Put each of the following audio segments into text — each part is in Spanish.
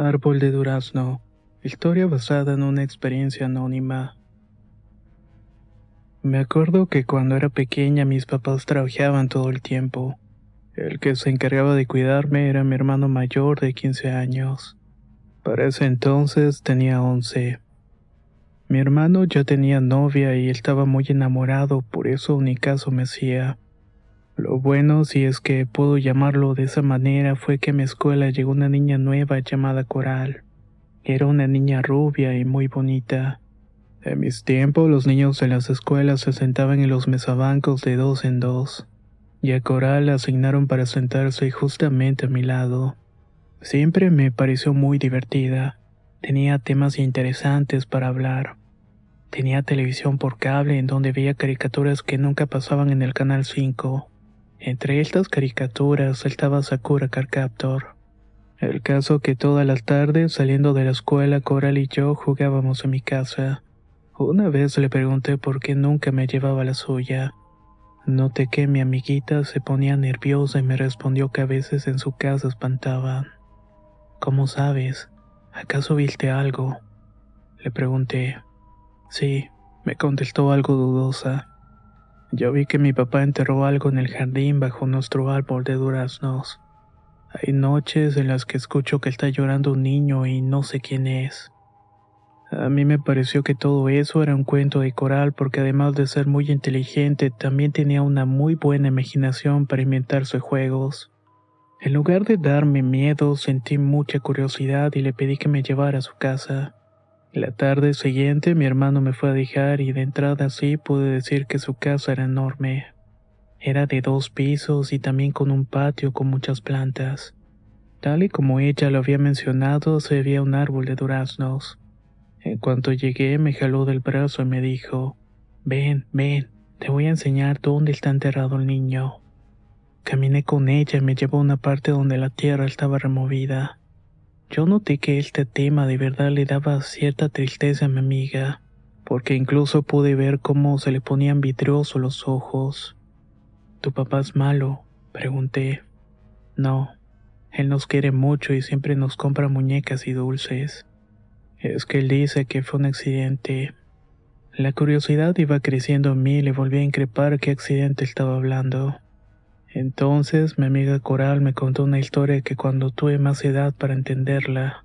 Árbol de durazno. Historia basada en una experiencia anónima. Me acuerdo que cuando era pequeña mis papás trabajaban todo el tiempo. El que se encargaba de cuidarme era mi hermano mayor de 15 años. Para ese entonces tenía 11. Mi hermano ya tenía novia y estaba muy enamorado, por eso ni caso me hacía. Lo bueno, si es que puedo llamarlo de esa manera, fue que a mi escuela llegó una niña nueva llamada Coral. Era una niña rubia y muy bonita. En mis tiempos los niños de las escuelas se sentaban en los mesabancos de dos en dos, y a Coral la asignaron para sentarse justamente a mi lado. Siempre me pareció muy divertida. Tenía temas interesantes para hablar. Tenía televisión por cable en donde veía caricaturas que nunca pasaban en el canal 5. Entre estas caricaturas estaba Sakura Carcaptor. El caso que todas las tardes, saliendo de la escuela, Coral y yo jugábamos en mi casa. Una vez le pregunté por qué nunca me llevaba la suya. Noté que mi amiguita se ponía nerviosa y me respondió que a veces en su casa espantaban. ¿Cómo sabes? ¿Acaso viste algo? Le pregunté. Sí, me contestó algo dudosa. Yo vi que mi papá enterró algo en el jardín bajo nuestro árbol de duraznos. Hay noches en las que escucho que está llorando un niño y no sé quién es. A mí me pareció que todo eso era un cuento de coral porque además de ser muy inteligente también tenía una muy buena imaginación para inventarse juegos. En lugar de darme miedo sentí mucha curiosidad y le pedí que me llevara a su casa. La tarde siguiente mi hermano me fue a dejar y de entrada así pude decir que su casa era enorme. Era de dos pisos y también con un patio con muchas plantas. Tal y como ella lo había mencionado, se veía un árbol de duraznos. En cuanto llegué me jaló del brazo y me dijo, Ven, ven, te voy a enseñar dónde está enterrado el niño. Caminé con ella y me llevó a una parte donde la tierra estaba removida. Yo noté que este tema de verdad le daba cierta tristeza a mi amiga, porque incluso pude ver cómo se le ponían vidriosos los ojos. ¿Tu papá es malo? pregunté. No, él nos quiere mucho y siempre nos compra muñecas y dulces. Es que él dice que fue un accidente. La curiosidad iba creciendo en mí y le volví a increpar qué accidente estaba hablando. Entonces mi amiga Coral me contó una historia que cuando tuve más edad para entenderla,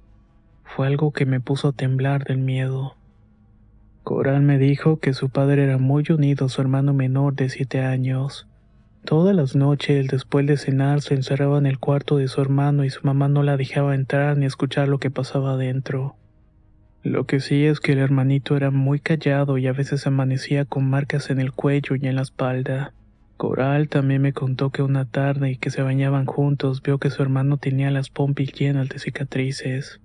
fue algo que me puso a temblar del miedo. Coral me dijo que su padre era muy unido a su hermano menor de siete años. Todas las noches, después de cenar, se encerraba en el cuarto de su hermano y su mamá no la dejaba entrar ni escuchar lo que pasaba adentro. Lo que sí es que el hermanito era muy callado y a veces amanecía con marcas en el cuello y en la espalda. Coral también me contó que una tarde y que se bañaban juntos vio que su hermano tenía las pompis llenas de cicatrices.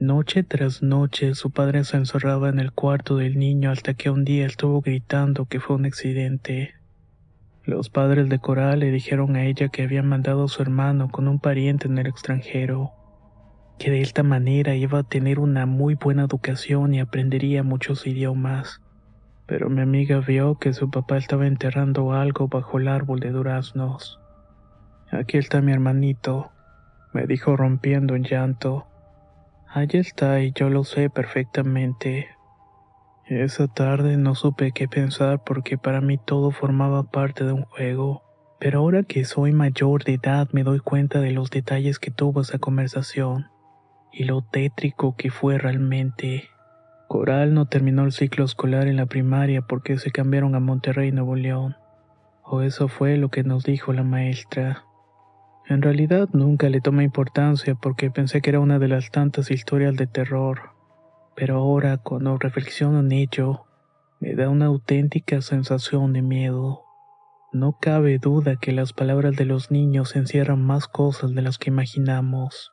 Noche tras noche su padre se encerraba en el cuarto del niño hasta que un día estuvo gritando que fue un accidente. Los padres de Coral le dijeron a ella que habían mandado a su hermano con un pariente en el extranjero, que de esta manera iba a tener una muy buena educación y aprendería muchos idiomas pero mi amiga vio que su papá estaba enterrando algo bajo el árbol de duraznos. Aquí está mi hermanito, me dijo rompiendo en llanto. Ahí está y yo lo sé perfectamente. Esa tarde no supe qué pensar porque para mí todo formaba parte de un juego, pero ahora que soy mayor de edad me doy cuenta de los detalles que tuvo esa conversación y lo tétrico que fue realmente. Coral no terminó el ciclo escolar en la primaria porque se cambiaron a Monterrey, Nuevo León. O eso fue lo que nos dijo la maestra. En realidad nunca le tomé importancia porque pensé que era una de las tantas historias de terror pero ahora cuando reflexiono en ello, me da una auténtica sensación de miedo. No cabe duda que las palabras de los niños encierran más cosas de las que imaginamos.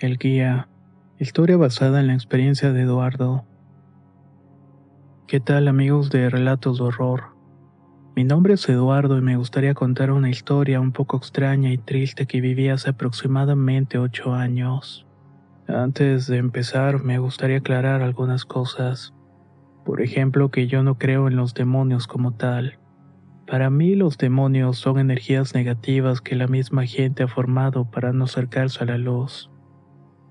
El guía. Historia basada en la experiencia de Eduardo. ¿Qué tal amigos de Relatos de Horror? Mi nombre es Eduardo y me gustaría contar una historia un poco extraña y triste que viví hace aproximadamente ocho años. Antes de empezar me gustaría aclarar algunas cosas. Por ejemplo que yo no creo en los demonios como tal. Para mí los demonios son energías negativas que la misma gente ha formado para no acercarse a la luz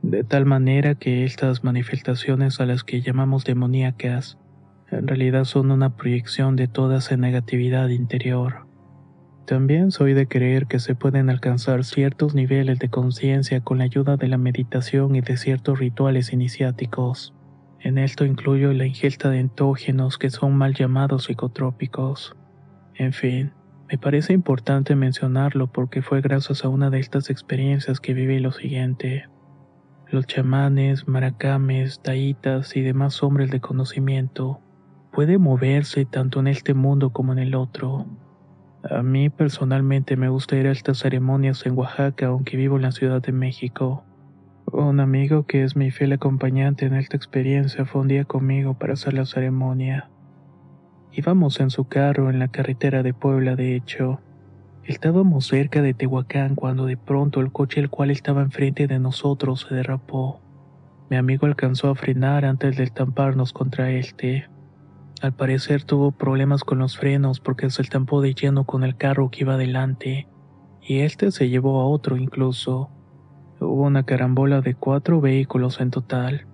de tal manera que estas manifestaciones a las que llamamos demoníacas en realidad son una proyección de toda esa negatividad interior. También soy de creer que se pueden alcanzar ciertos niveles de conciencia con la ayuda de la meditación y de ciertos rituales iniciáticos. En esto incluyo la ingesta de entógenos que son mal llamados psicotrópicos. En fin, me parece importante mencionarlo porque fue gracias a una de estas experiencias que viví lo siguiente. Los chamanes, maracames, taitas y demás hombres de conocimiento pueden moverse tanto en este mundo como en el otro. A mí personalmente me gusta ir a estas ceremonias en Oaxaca, aunque vivo en la Ciudad de México. Un amigo que es mi fiel acompañante en esta experiencia fue un día conmigo para hacer la ceremonia. Íbamos en su carro en la carretera de Puebla, de hecho. Estábamos cerca de Tehuacán cuando de pronto el coche el cual estaba enfrente de nosotros se derrapó. Mi amigo alcanzó a frenar antes de estamparnos contra este. Al parecer tuvo problemas con los frenos porque se estampó de lleno con el carro que iba adelante, y este se llevó a otro incluso. Hubo una carambola de cuatro vehículos en total.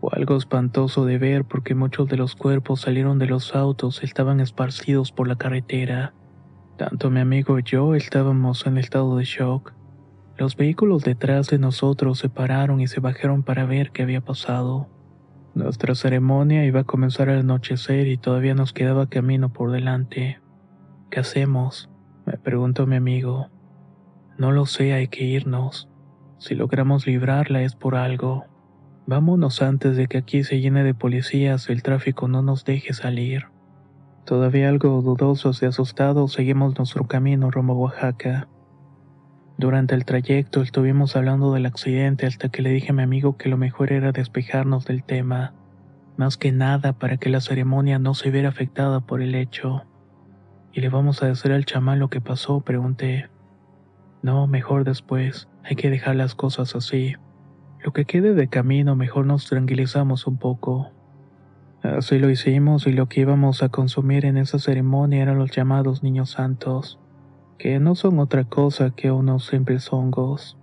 Fue algo espantoso de ver porque muchos de los cuerpos salieron de los autos y estaban esparcidos por la carretera. Tanto mi amigo y yo estábamos en estado de shock. Los vehículos detrás de nosotros se pararon y se bajaron para ver qué había pasado. Nuestra ceremonia iba a comenzar al anochecer y todavía nos quedaba camino por delante. ¿Qué hacemos? me preguntó mi amigo. No lo sé, hay que irnos. Si logramos librarla es por algo. Vámonos antes de que aquí se llene de policías y el tráfico no nos deje salir. Todavía algo dudosos y asustados seguimos nuestro camino rumbo a Oaxaca. Durante el trayecto estuvimos hablando del accidente hasta que le dije a mi amigo que lo mejor era despejarnos del tema, más que nada para que la ceremonia no se viera afectada por el hecho. ¿Y le vamos a decir al chamán lo que pasó? pregunté. No, mejor después, hay que dejar las cosas así. Lo que quede de camino mejor nos tranquilizamos un poco. Así lo hicimos y lo que íbamos a consumir en esa ceremonia eran los llamados niños santos que no son otra cosa que unos simples hongos.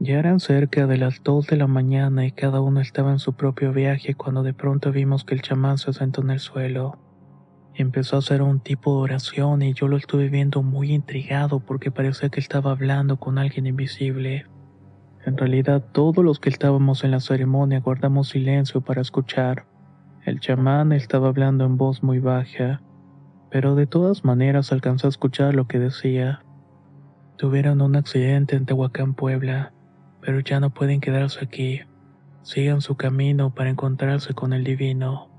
Ya eran cerca de las dos de la mañana y cada uno estaba en su propio viaje cuando de pronto vimos que el chamán se sentó en el suelo. Empezó a hacer un tipo de oración y yo lo estuve viendo muy intrigado porque parecía que estaba hablando con alguien invisible. En realidad todos los que estábamos en la ceremonia guardamos silencio para escuchar. El chamán estaba hablando en voz muy baja pero de todas maneras alcanzó a escuchar lo que decía. Tuvieron un accidente en Tehuacán, Puebla, pero ya no pueden quedarse aquí. Sigan su camino para encontrarse con el divino.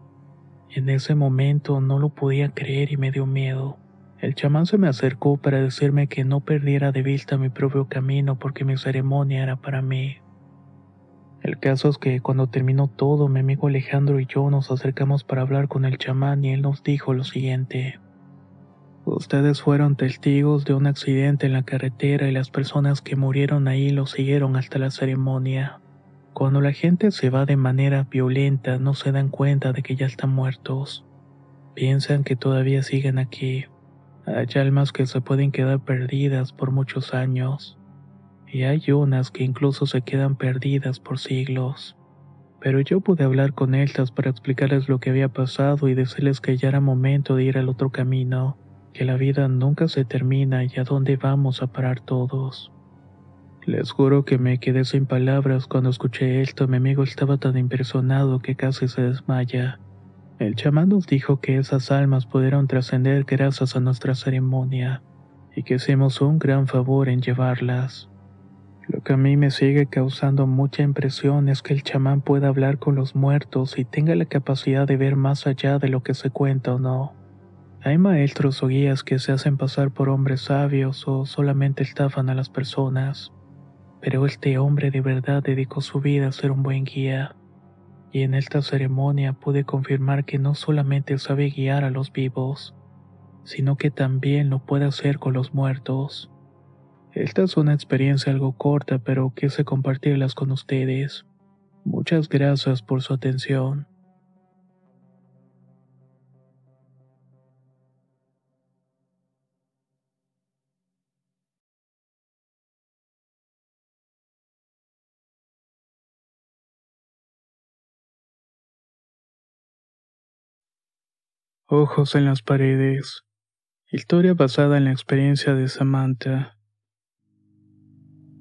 En ese momento no lo podía creer y me dio miedo. El chamán se me acercó para decirme que no perdiera de vista mi propio camino porque mi ceremonia era para mí. El caso es que cuando terminó todo, mi amigo Alejandro y yo nos acercamos para hablar con el chamán y él nos dijo lo siguiente. Ustedes fueron testigos de un accidente en la carretera y las personas que murieron ahí lo siguieron hasta la ceremonia. Cuando la gente se va de manera violenta no se dan cuenta de que ya están muertos. Piensan que todavía siguen aquí. Hay almas que se pueden quedar perdidas por muchos años. Y hay unas que incluso se quedan perdidas por siglos. Pero yo pude hablar con ellas para explicarles lo que había pasado y decirles que ya era momento de ir al otro camino que la vida nunca se termina y a dónde vamos a parar todos. Les juro que me quedé sin palabras cuando escuché esto. Mi amigo estaba tan impresionado que casi se desmaya. El chamán nos dijo que esas almas pudieron trascender gracias a nuestra ceremonia y que hicimos un gran favor en llevarlas. Lo que a mí me sigue causando mucha impresión es que el chamán pueda hablar con los muertos y tenga la capacidad de ver más allá de lo que se cuenta o no. Hay maestros o guías que se hacen pasar por hombres sabios o solamente estafan a las personas, pero este hombre de verdad dedicó su vida a ser un buen guía. Y en esta ceremonia pude confirmar que no solamente sabe guiar a los vivos, sino que también lo puede hacer con los muertos. Esta es una experiencia algo corta, pero quise compartirlas con ustedes. Muchas gracias por su atención. Ojos en las paredes. Historia basada en la experiencia de Samantha.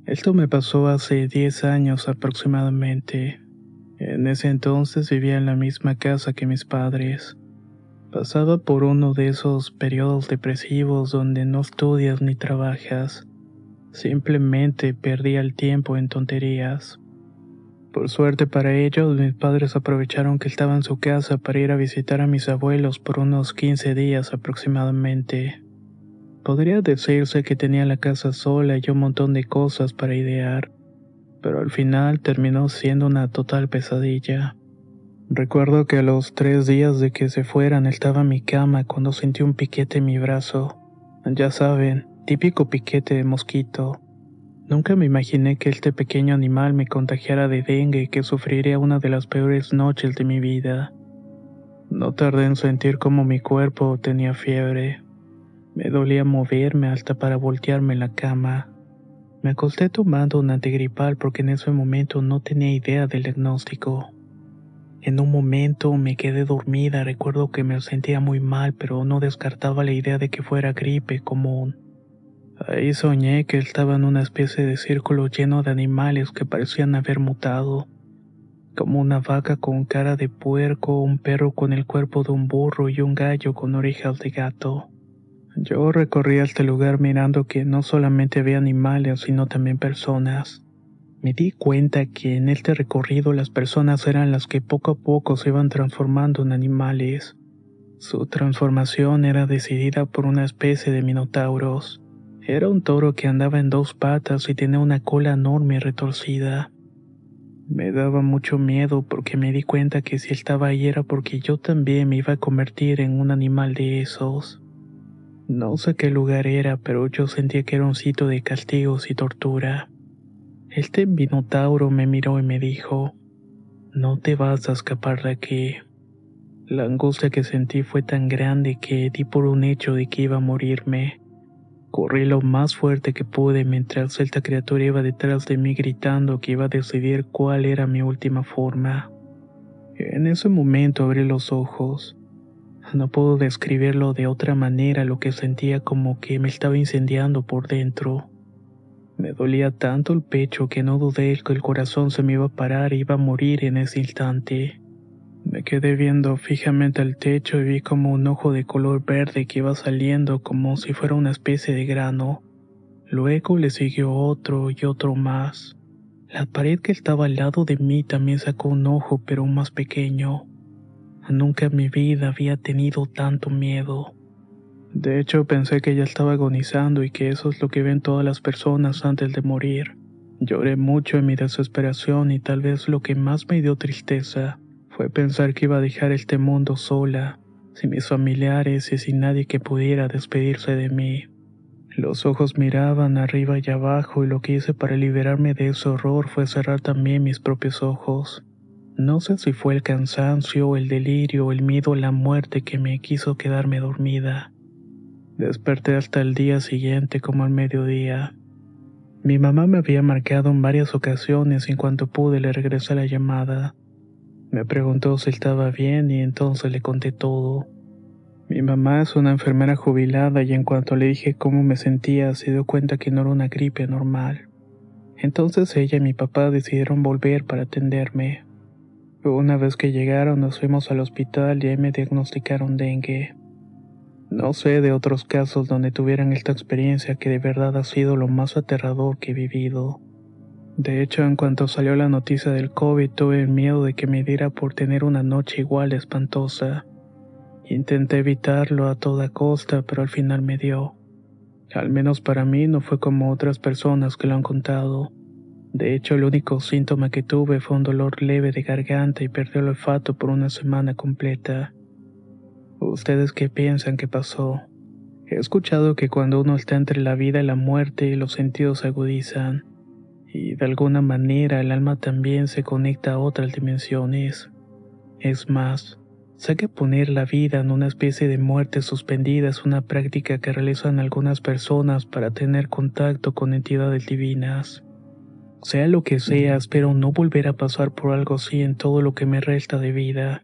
Esto me pasó hace 10 años aproximadamente. En ese entonces vivía en la misma casa que mis padres. Pasaba por uno de esos periodos depresivos donde no estudias ni trabajas. Simplemente perdía el tiempo en tonterías. Por suerte para ellos, mis padres aprovecharon que estaba en su casa para ir a visitar a mis abuelos por unos 15 días aproximadamente. Podría decirse que tenía la casa sola y un montón de cosas para idear, pero al final terminó siendo una total pesadilla. Recuerdo que a los tres días de que se fueran estaba en mi cama cuando sentí un piquete en mi brazo. Ya saben, típico piquete de mosquito. Nunca me imaginé que este pequeño animal me contagiara de dengue y que sufriría una de las peores noches de mi vida. No tardé en sentir como mi cuerpo tenía fiebre. Me dolía moverme hasta para voltearme en la cama. Me acosté tomando un antigripal porque en ese momento no tenía idea del diagnóstico. En un momento me quedé dormida, recuerdo que me sentía muy mal, pero no descartaba la idea de que fuera gripe común. Ahí soñé que estaba en una especie de círculo lleno de animales que parecían haber mutado, como una vaca con cara de puerco, un perro con el cuerpo de un burro y un gallo con orejas de gato. Yo recorrí este lugar mirando que no solamente había animales, sino también personas. Me di cuenta que en este recorrido las personas eran las que poco a poco se iban transformando en animales. Su transformación era decidida por una especie de minotauros Era un toro que andaba en dos patas y tenía una cola enorme y retorcida. Me daba mucho miedo porque me di cuenta que si estaba ahí era porque yo también me iba a convertir en un animal de esos. No sé qué lugar era, pero yo sentía que era un sitio de castigos y tortura. Este minotauro me miró y me dijo, no te vas a escapar de aquí. La angustia que sentí fue tan grande que di por un hecho de que iba a morirme. Corrí lo más fuerte que pude mientras esta criatura iba detrás de mí gritando que iba a decidir cuál era mi última forma. En ese momento abrí los ojos. No puedo describirlo de otra manera lo que sentía como que me estaba incendiando por dentro. Me dolía tanto el pecho que no dudé que el corazón se me iba a parar e iba a morir en ese instante. Me quedé viendo fijamente al techo y vi como un ojo de color verde que iba saliendo como si fuera una especie de grano. Luego le siguió otro y otro más. La pared que estaba al lado de mí también sacó un ojo pero más pequeño. Nunca en mi vida había tenido tanto miedo. De hecho pensé que ya estaba agonizando y que eso es lo que ven todas las personas antes de morir. Lloré mucho en mi desesperación y tal vez lo que más me dio tristeza fue pensar que iba a dejar este mundo sola, sin mis familiares y sin nadie que pudiera despedirse de mí. Los ojos miraban arriba y abajo y lo que hice para liberarme de ese horror fue cerrar también mis propios ojos. No sé si fue el cansancio, el delirio el miedo a la muerte que me quiso quedarme dormida. Desperté hasta el día siguiente como al mediodía. Mi mamá me había marcado en varias ocasiones y en cuanto pude le regresé la llamada. Me preguntó si estaba bien y entonces le conté todo. Mi mamá es una enfermera jubilada y en cuanto le dije cómo me sentía se dio cuenta que no era una gripe normal. Entonces ella y mi papá decidieron volver para atenderme. Una vez que llegaron nos fuimos al hospital y ahí me diagnosticaron dengue. No sé de otros casos donde tuvieran esta experiencia que de verdad ha sido lo más aterrador que he vivido. De hecho, en cuanto salió la noticia del COVID, tuve miedo de que me diera por tener una noche igual espantosa. Intenté evitarlo a toda costa, pero al final me dio. Al menos para mí no fue como otras personas que lo han contado. De hecho, el único síntoma que tuve fue un dolor leve de garganta y perdí el olfato por una semana completa. ¿Ustedes qué piensan que pasó? He escuchado que cuando uno está entre la vida y la muerte, los sentidos se agudizan y de alguna manera el alma también se conecta a otras dimensiones. Es más, sé que poner la vida en una especie de muerte suspendida es una práctica que realizan algunas personas para tener contacto con entidades divinas. Sea lo que sea, espero no volver a pasar por algo así en todo lo que me resta de vida.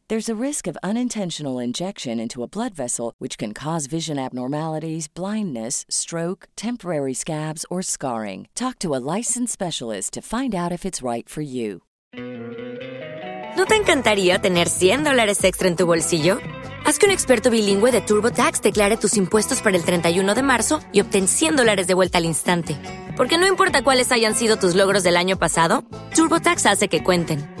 There's a risk of unintentional injection into a blood vessel, which can cause vision abnormalities, blindness, stroke, temporary scabs, or scarring. Talk to a licensed specialist to find out if it's right for you. ¿No te encantaría tener 100 dólares extra en tu bolsillo? Haz que un experto bilingüe de TurboTax declare tus impuestos para el 31 de marzo y obtén 100 dólares de vuelta al instante. Porque no importa cuáles hayan sido tus logros del año pasado, TurboTax hace que cuenten.